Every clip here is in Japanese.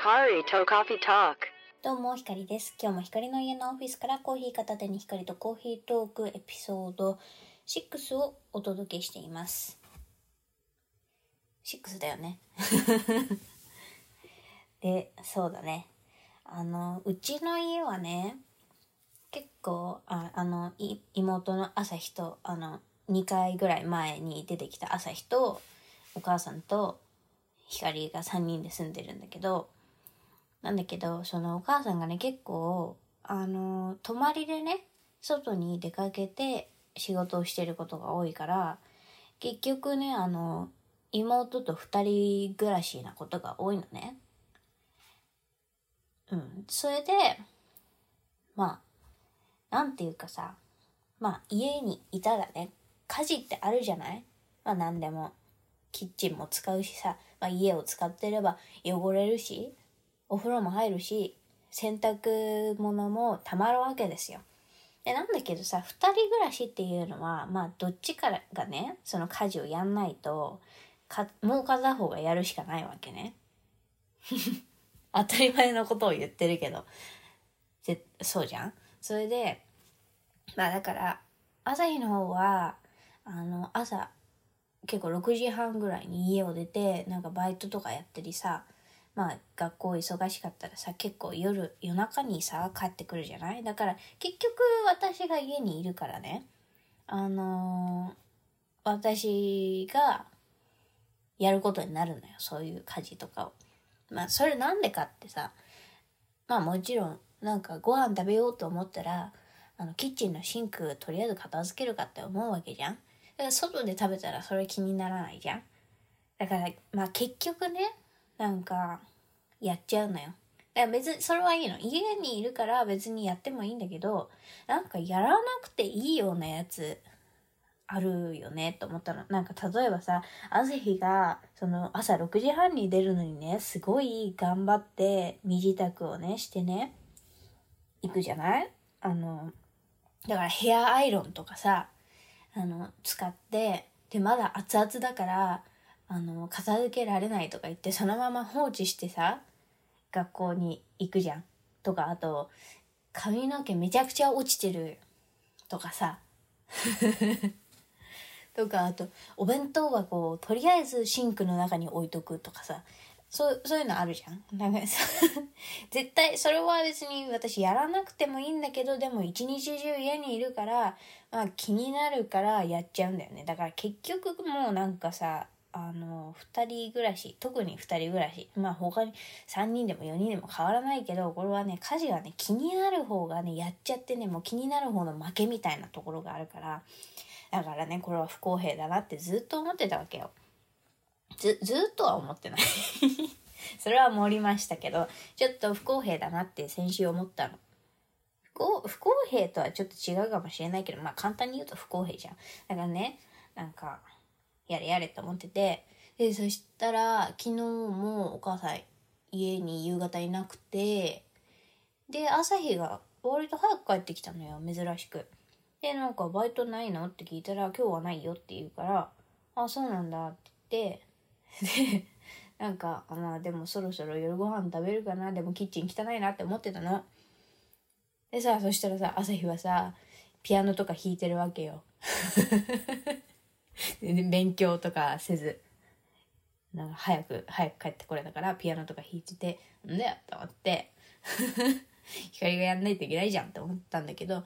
Hikari to Coffee Talk. どうも、ひかりです。今日もひかりの家のオフィスからコーヒー片手にひかりとコーヒートークエピソード6をお届けしています。6だよね。で、そうだね。あの、うちの家はね、結構、ああの、い妹の朝日と、あの、2回ぐらい前に出てきた朝日と、お母さんと、光が3人で住んでるんだけど、なんだけど、そのお母さんがね、結構、あの、泊まりでね、外に出かけて仕事をしてることが多いから、結局ね、あの、妹と二人暮らしなことが多いのね。うん。それで、まあ、なんていうかさ、まあ家にいたらね、家事ってあるじゃない？まあ何でも。キッチンも使うしさ、まあ、家を使ってれば汚れるし、お風呂も入るし、洗濯物もたまるわけですよ。で、なんだけどさ、二人暮らしっていうのは、まあ、どっちからがね、その家事をやんないと、か、もう片方がやるしかないわけね。当たり前のことを言ってるけど、ぜそうじゃん？それで、まあだから、朝日の方は、あの、朝、結構6時半ぐらいに家を出てなんかバイトとかやったりさまあ学校忙しかったらさ結構夜夜中にさ帰ってくるじゃない？だから結局私が家にいるからね。あのー私がやることになるのよそういう家事とかを。まあそれなんでかってさまあもちろんなんかご飯食べようと思ったらあのキッチンのシンクとりあえず片付けるかって思うわけじゃん。だから外で食べたらそれ気にならないじゃん。だからまあ結局ねなんかやっちゃうのよ。だから別にそれはいいの。家にいるから別にやってもいいんだけどなんかやらなくていいようなやつあるよねと思ったの。なんか例えばさ朝日がその朝6時半に出るのにねすごい頑張って身支度をねしてね行くじゃない？あのだからヘアアイロンとかさあの使ってでまだ熱々だからあの片付けられないとか言ってそのまま放置してさ学校に行くじゃん。とかあと髪の毛めちゃくちゃ落ちてるとかさ。とかあとお弁当箱をとりあえずシンクの中に置いとくとかさ。そうそういうのあるじゃん。なんか 絶対それは別に私やらなくてもいいんだけどでも一日中家にいるから、まあ、気になるからやっちゃうんだよね。だから結局もうなんかさあの2人暮らし特に2人暮らしまあ他に3人でも4人でも変わらないけどこれはね家事がね気になる方がねやっちゃってねもう気になる方の負けみたいなところがあるからだからねこれは不公平だなってずっと思ってたわけよ。ず、ずっとは思ってない。それは盛りましたけど、ちょっと不公平だなって先週思ったの。不公不公平とはちょっと違うかもしれないけど、まあ簡単に言うと不公平じゃん。だからね、なんか、やれやれと思ってて、で、そしたら、昨日もお母さん家に夕方いなくて、で、朝日が割と早く帰ってきたのよ、珍しく。で、なんかバイトないのって聞いたら、今日はないよって言うから、あ、そうなんだって言って、で、なんか、まあでもそろそろ夜ご飯食べるかな、でもキッチン汚いなって思ってたの。でさ、そしたらさ、朝日はさ、ピアノとか弾いてるわけよ。で 勉強とかせず、なんか早く、早く帰ってこれたから、ピアノとか弾いてて、んだよと思って、光がやんないといけないじゃんって思ったんだけど、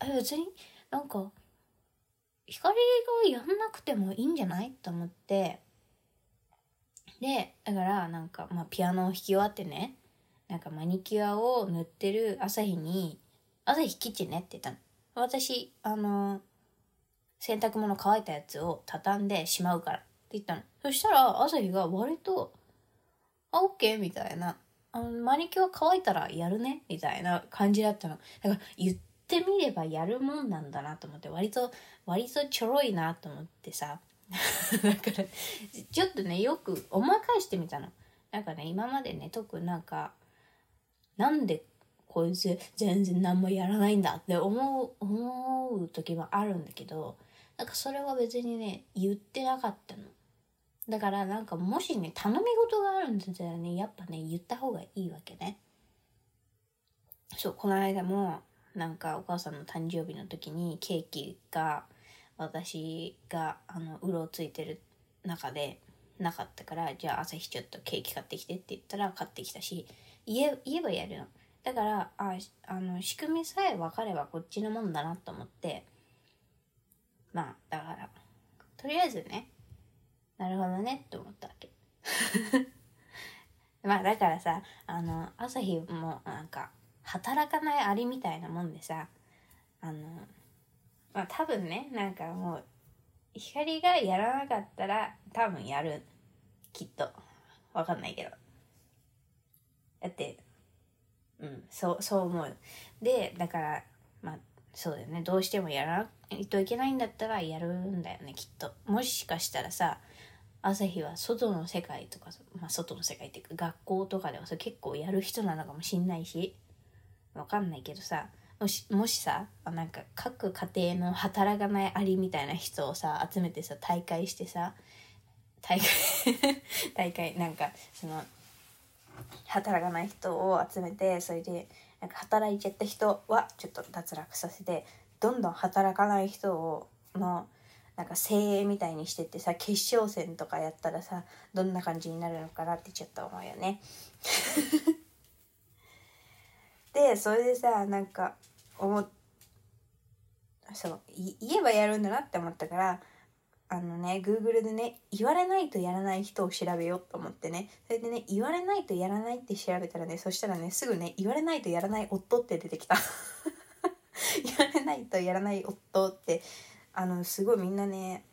別になんか、光がやんなくてもいいんじゃないと思って、で、だから、なんか、まあ、ピアノを弾き終わってね、なんかマニキュアを塗ってる朝日に、朝日キッチンねって言ったの。私、あの、洗濯物乾いたやつを畳んでしまうからって言ったの。そしたら、朝日が割と、あ、オッケーみたいな。あの、マニキュア乾いたらやるねみたいな感じだったの。だから、言ってみればやるもんなんだなと思って、割と、割とちょろいなと思ってさ。だから、ちょっとね、よく思い返してみたの。なんかね、今までね、特になんか、なんでこいつ全然何もやらないんだって思う、思う時もあるんだけど、なんかそれは別にね、言ってなかったの。だからなんかもしね、頼み事があるんだったらね、やっぱね、言った方がいいわけね。そう、この間も、なんかお母さんの誕生日の時にケーキが、私が、あの、うろついてる中で、なかったから、じゃあ朝日ちょっとケーキ買ってきてって言ったら買ってきたし、言え、言えばやるの。だから、あ、あの、仕組みさえ分かればこっちのもんだなと思って、まあ、だから、とりあえずね、なるほどねって思ったわけ。まあだからさ、あの、朝日もなんか、働かないアリみたいなもんでさ、あの、まあ多分ね、なんかもう、光がやらなかったら多分やる。きっと。わかんないけど。だって、うん、そう、そう思う。で、だから、そうだよね。どうしてもやらないといけないんだったらやるんだよね、きっと。もしかしたらさ、朝日は外の世界とか、まあ、外の世界っていうか学校とかではそ結構やる人なのかもしんないしわかんないけどさもしもしさなんか各家庭の働かないアリみたいな人をさ集めてさ大会してさ大会 大会なんかその働かない人を集めてそれでなんか働いちゃった人はちょっと脱落させてどんどん働かない人をのなんか精鋭みたいにしてってさ決勝戦とかやったらさどんな感じになるのかなってちょっと思うよね。でそれでさなんか思そう言えばやるんだなって思ったからあのね Google でね言われないとやらない人を調べようと思ってね。それでね言われないとやらないって調べたらねそしたらねすぐね言われないとやらない夫って出てきた。言われないとやらない夫ってあのすごいみんなね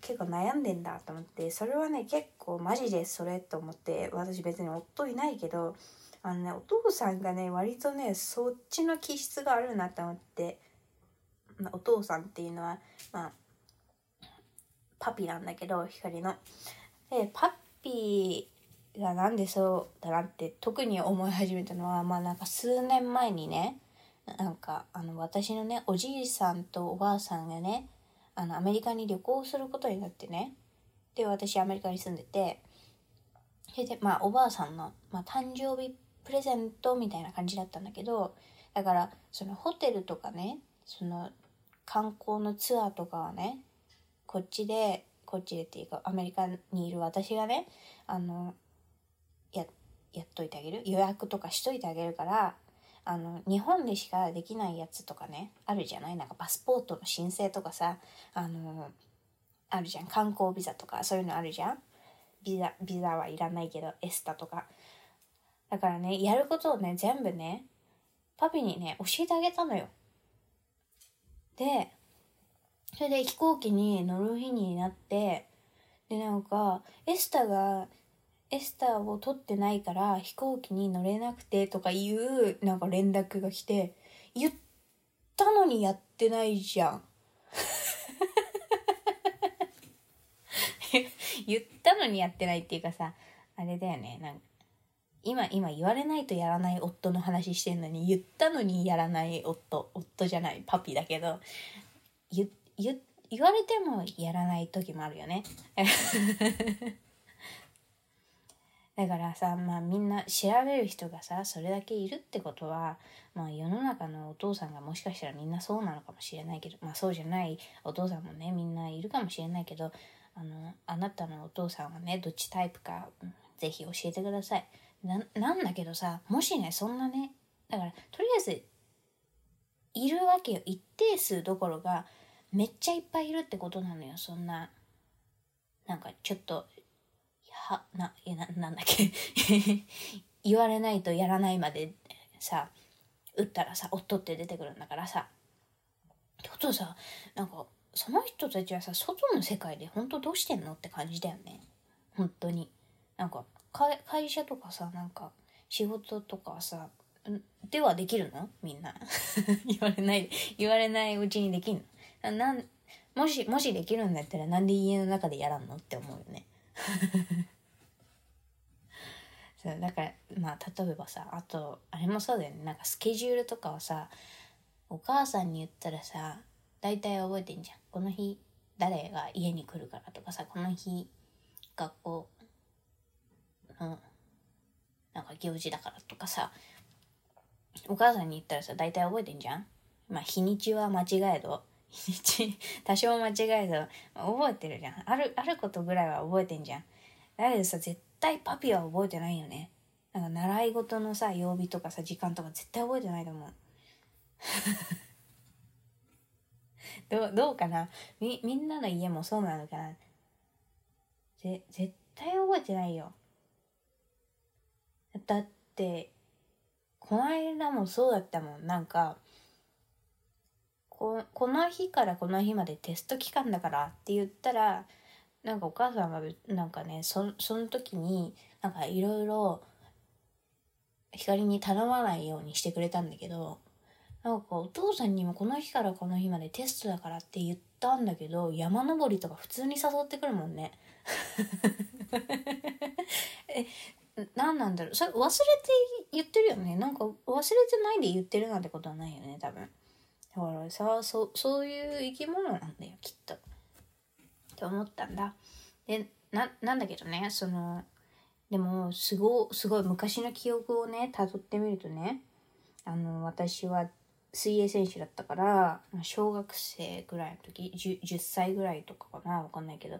結構悩んでんだと思ってそれはね結構マジでそれと思って私別に夫いないけどあのねお父さんがね割とねそっちの気質があるなと思って、まあ、お父さんっていうのはまあパピなんだけど光の。でパピがなんでそうだなって特に思い始めたのはまあなんか数年前にねなんかあの私のねおじいさんとおばあさんがねあのアメリカに旅行することになってねで私アメリカに住んでてそれでまあおばあさんの、まあ、誕生日プレゼントみたいな感じだったんだけどだからそのホテルとかねその観光のツアーとかはねこっちでこっちでっていうかアメリカにいる私がねあのややっといてあげる。予約とかしといてあげるからあの日本でしかできないやつとかねあるじゃない？なんかパスポートの申請とかさあのあるじゃん。観光ビザとかそういうのあるじゃん？ビザビザはいらないけどエスタとか。だからねやることをね全部ねパピにね教えてあげたのよ。でそれで飛行機に乗る日になってでなんかエスタがエスターを取ってないから飛行機に乗れなくてとかいうなんか連絡が来て言ったのにやってないじゃん。言ったのにやってないっていうかさあれだよね。なんか今今言われないとやらない夫の話してんのに言ったのにやらない夫夫じゃないパピだけど言っ言言われてもやらない時もあるよね だからさ、まあみんな調べる人がさ、それだけいるってことは、まあ世の中のお父さんがもしかしたらみんなそうなのかもしれないけど、まあそうじゃないお父さんもね、みんないるかもしれないけど、あの、あなたのお父さんはね、どっちタイプか、ぜひ教えてください。な、なんだけどさ、もしね、そんなね、だから、とりあえず、いるわけよ。一定数どころが、めっちゃいっぱいいるってことなのよ、そんな。なんかちょっとは、な、な、なんだっけ？言われないとやらないまでさ、打ったらさ、夫って出てくるんだからさ。ってことはさ、なんか、その人たちはさ、外の世界で本当どうしてんのって感じだよね。本当に。なんか、会社とかさ、なんか、仕事とかさ、ではできるの？みんな。言われない、言われないうちにできんの？なん、もし、もしできるんだったらなんで家の中でやらんのって思うよね。そうだからまあ例えばさあとあれもそうだよね。なんかスケジュールとかはさお母さんに言ったらさ大体覚えてんじゃん。この日誰が家に来るからとかさこの日学校のなんか行事だからとかさお母さんに言ったらさ大体覚えてんじゃん。まあ日にちは間違えど。日多少間違えど覚えてるじゃん。あるあることぐらいは覚えてんじゃん。だけどさ絶対パピは覚えてないよね。なんか習い事のさ曜日とかさ時間とか絶対覚えてないと思う。どうどうかな？みみんなの家もそうなのかな？ぜ絶対覚えてないよ。だってこの間もそうだったもん。なんかここの日からこの日までテスト期間だからって言ったらなんかお母さんがなんかねそその時になんかいろいろ光に頼まないようにしてくれたんだけどなんかお父さんにもこの日からこの日までテストだからって言ったんだけど山登りとか普通に誘ってくるもんね。え何なんだろう。それ忘れて言ってるよね。なんか忘れてないで言ってるなんてことはないよね多分。だからさそそういう生き物なんだよきっと。って思ったんだ。でななんだけどねそのでもすごすごい昔の記憶をねたどってみるとねあの私は水泳選手だったから小学生ぐらいの時 10, 10歳ぐらいとかかなわかんないけど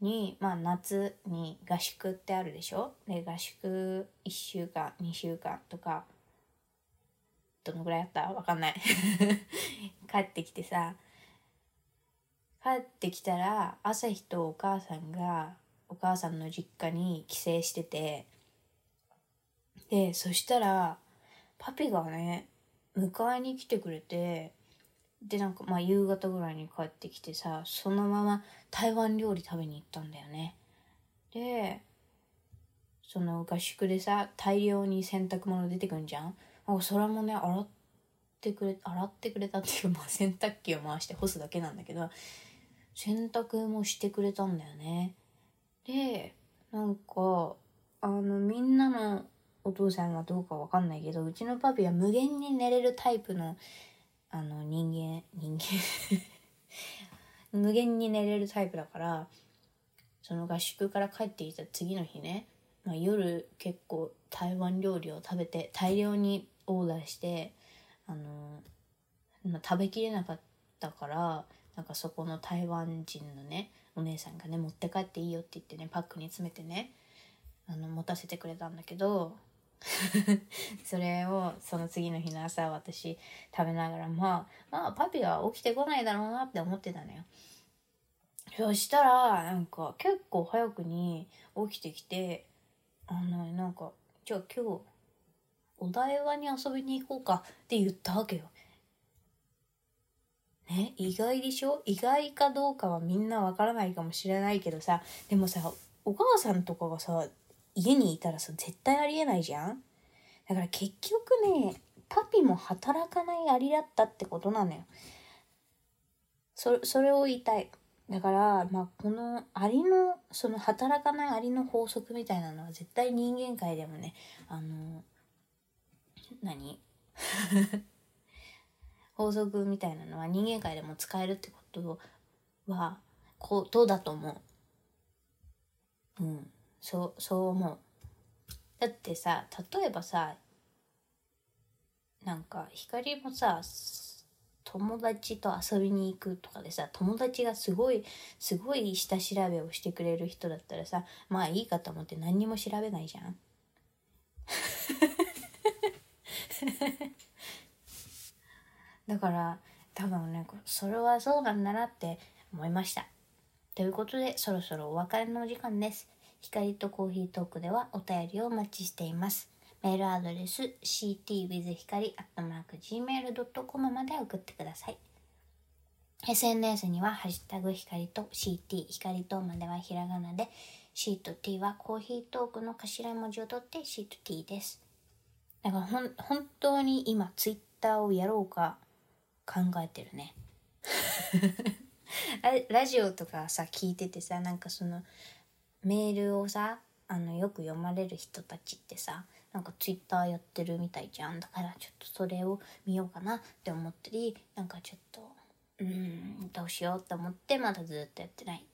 に、まあ、夏に合宿ってあるでしょ？で合宿1週間2週間とかどのぐらいあった？わかんない。帰ってきてさ帰ってきたら朝日とお母さんがお母さんの実家に帰省しててでそしたらパピがね迎えに来てくれてでなんかまあ夕方ぐらいに帰ってきてさそのまま台湾料理食べに行ったんだよね。でその合宿でさ大量に洗濯物出てくんじゃん？あそれもね洗ってくれ洗ってくれたっていうまあ 洗濯機を回して干すだけなんだけど洗濯もしてくれたんだよね。でなんかあのみんなのお父さんはどうかわかんないけどうちのパピは無限に寝れるタイプのあの人間人間。無限に寝れるタイプだからその合宿から帰ってきた次の日ね、まあ、夜結構台湾料理を食べて大量にオーダーしてあの、食べきれなかったからなんかそこの台湾人のねお姉さんがね持って帰っていいよって言ってねパックに詰めてねあの持たせてくれたんだけど それをその次の日の朝私食べながらまあまあパピは起きてこないだろうなって思ってたのよ。そしたらなんか結構早くに起きてきてあのなんかじゃあ今日お台場に遊びに行こうかって言ったわけよ。ね意外でしょ？意外かどうかはみんなわからないかもしれないけどさ。でもさお母さんとかがさ家にいたらさ絶対ありえないじゃん？だから結局ねパピも働かないアリだったってことなのよ。そそれを言いたい。だからまあこのアリのその働かないアリの法則みたいなのは絶対人間界でもねあの何？法則みたいなのは人間界でも使えるってことはことだと思う？うん。そうそう思う。だってさ例えばさなんか光もさ友達と遊びに行くとかでさ友達がすごいすごい下調べをしてくれる人だったらさまあいいかと思って何にも調べないじゃん。だから多分ねそれはそうなんだなって思いましたということでそろそろお別れのお時間です光とコーヒートークではお便りをお待ちしています。メールアドレス ctwithhikari.gmail.com まで送ってください。SNS にはハッシュタグ光と CT 光とまではひらがなで C と T はコーヒートークの頭文字を取って C と T です。だからほん本当に今ツイッターをやろうか考えてるね。ラジオとかさ聞いててさなんかそのメールをさあのよく読まれる人たちってさなんかツイッターやってるみたいじゃんだからちょっとそれを見ようかなって思ったりなんかちょっとうんどうしようって思ってまだずっとやってない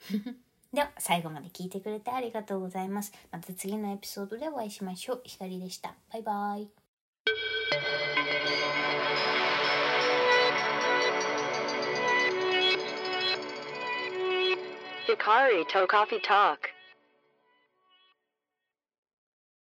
では最後まで聞いてくれてありがとうございます。また次のエピソードでお会いしましょう。ひかりでした。バイバイ。Hikari to Coffee Talk.